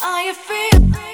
Are you free?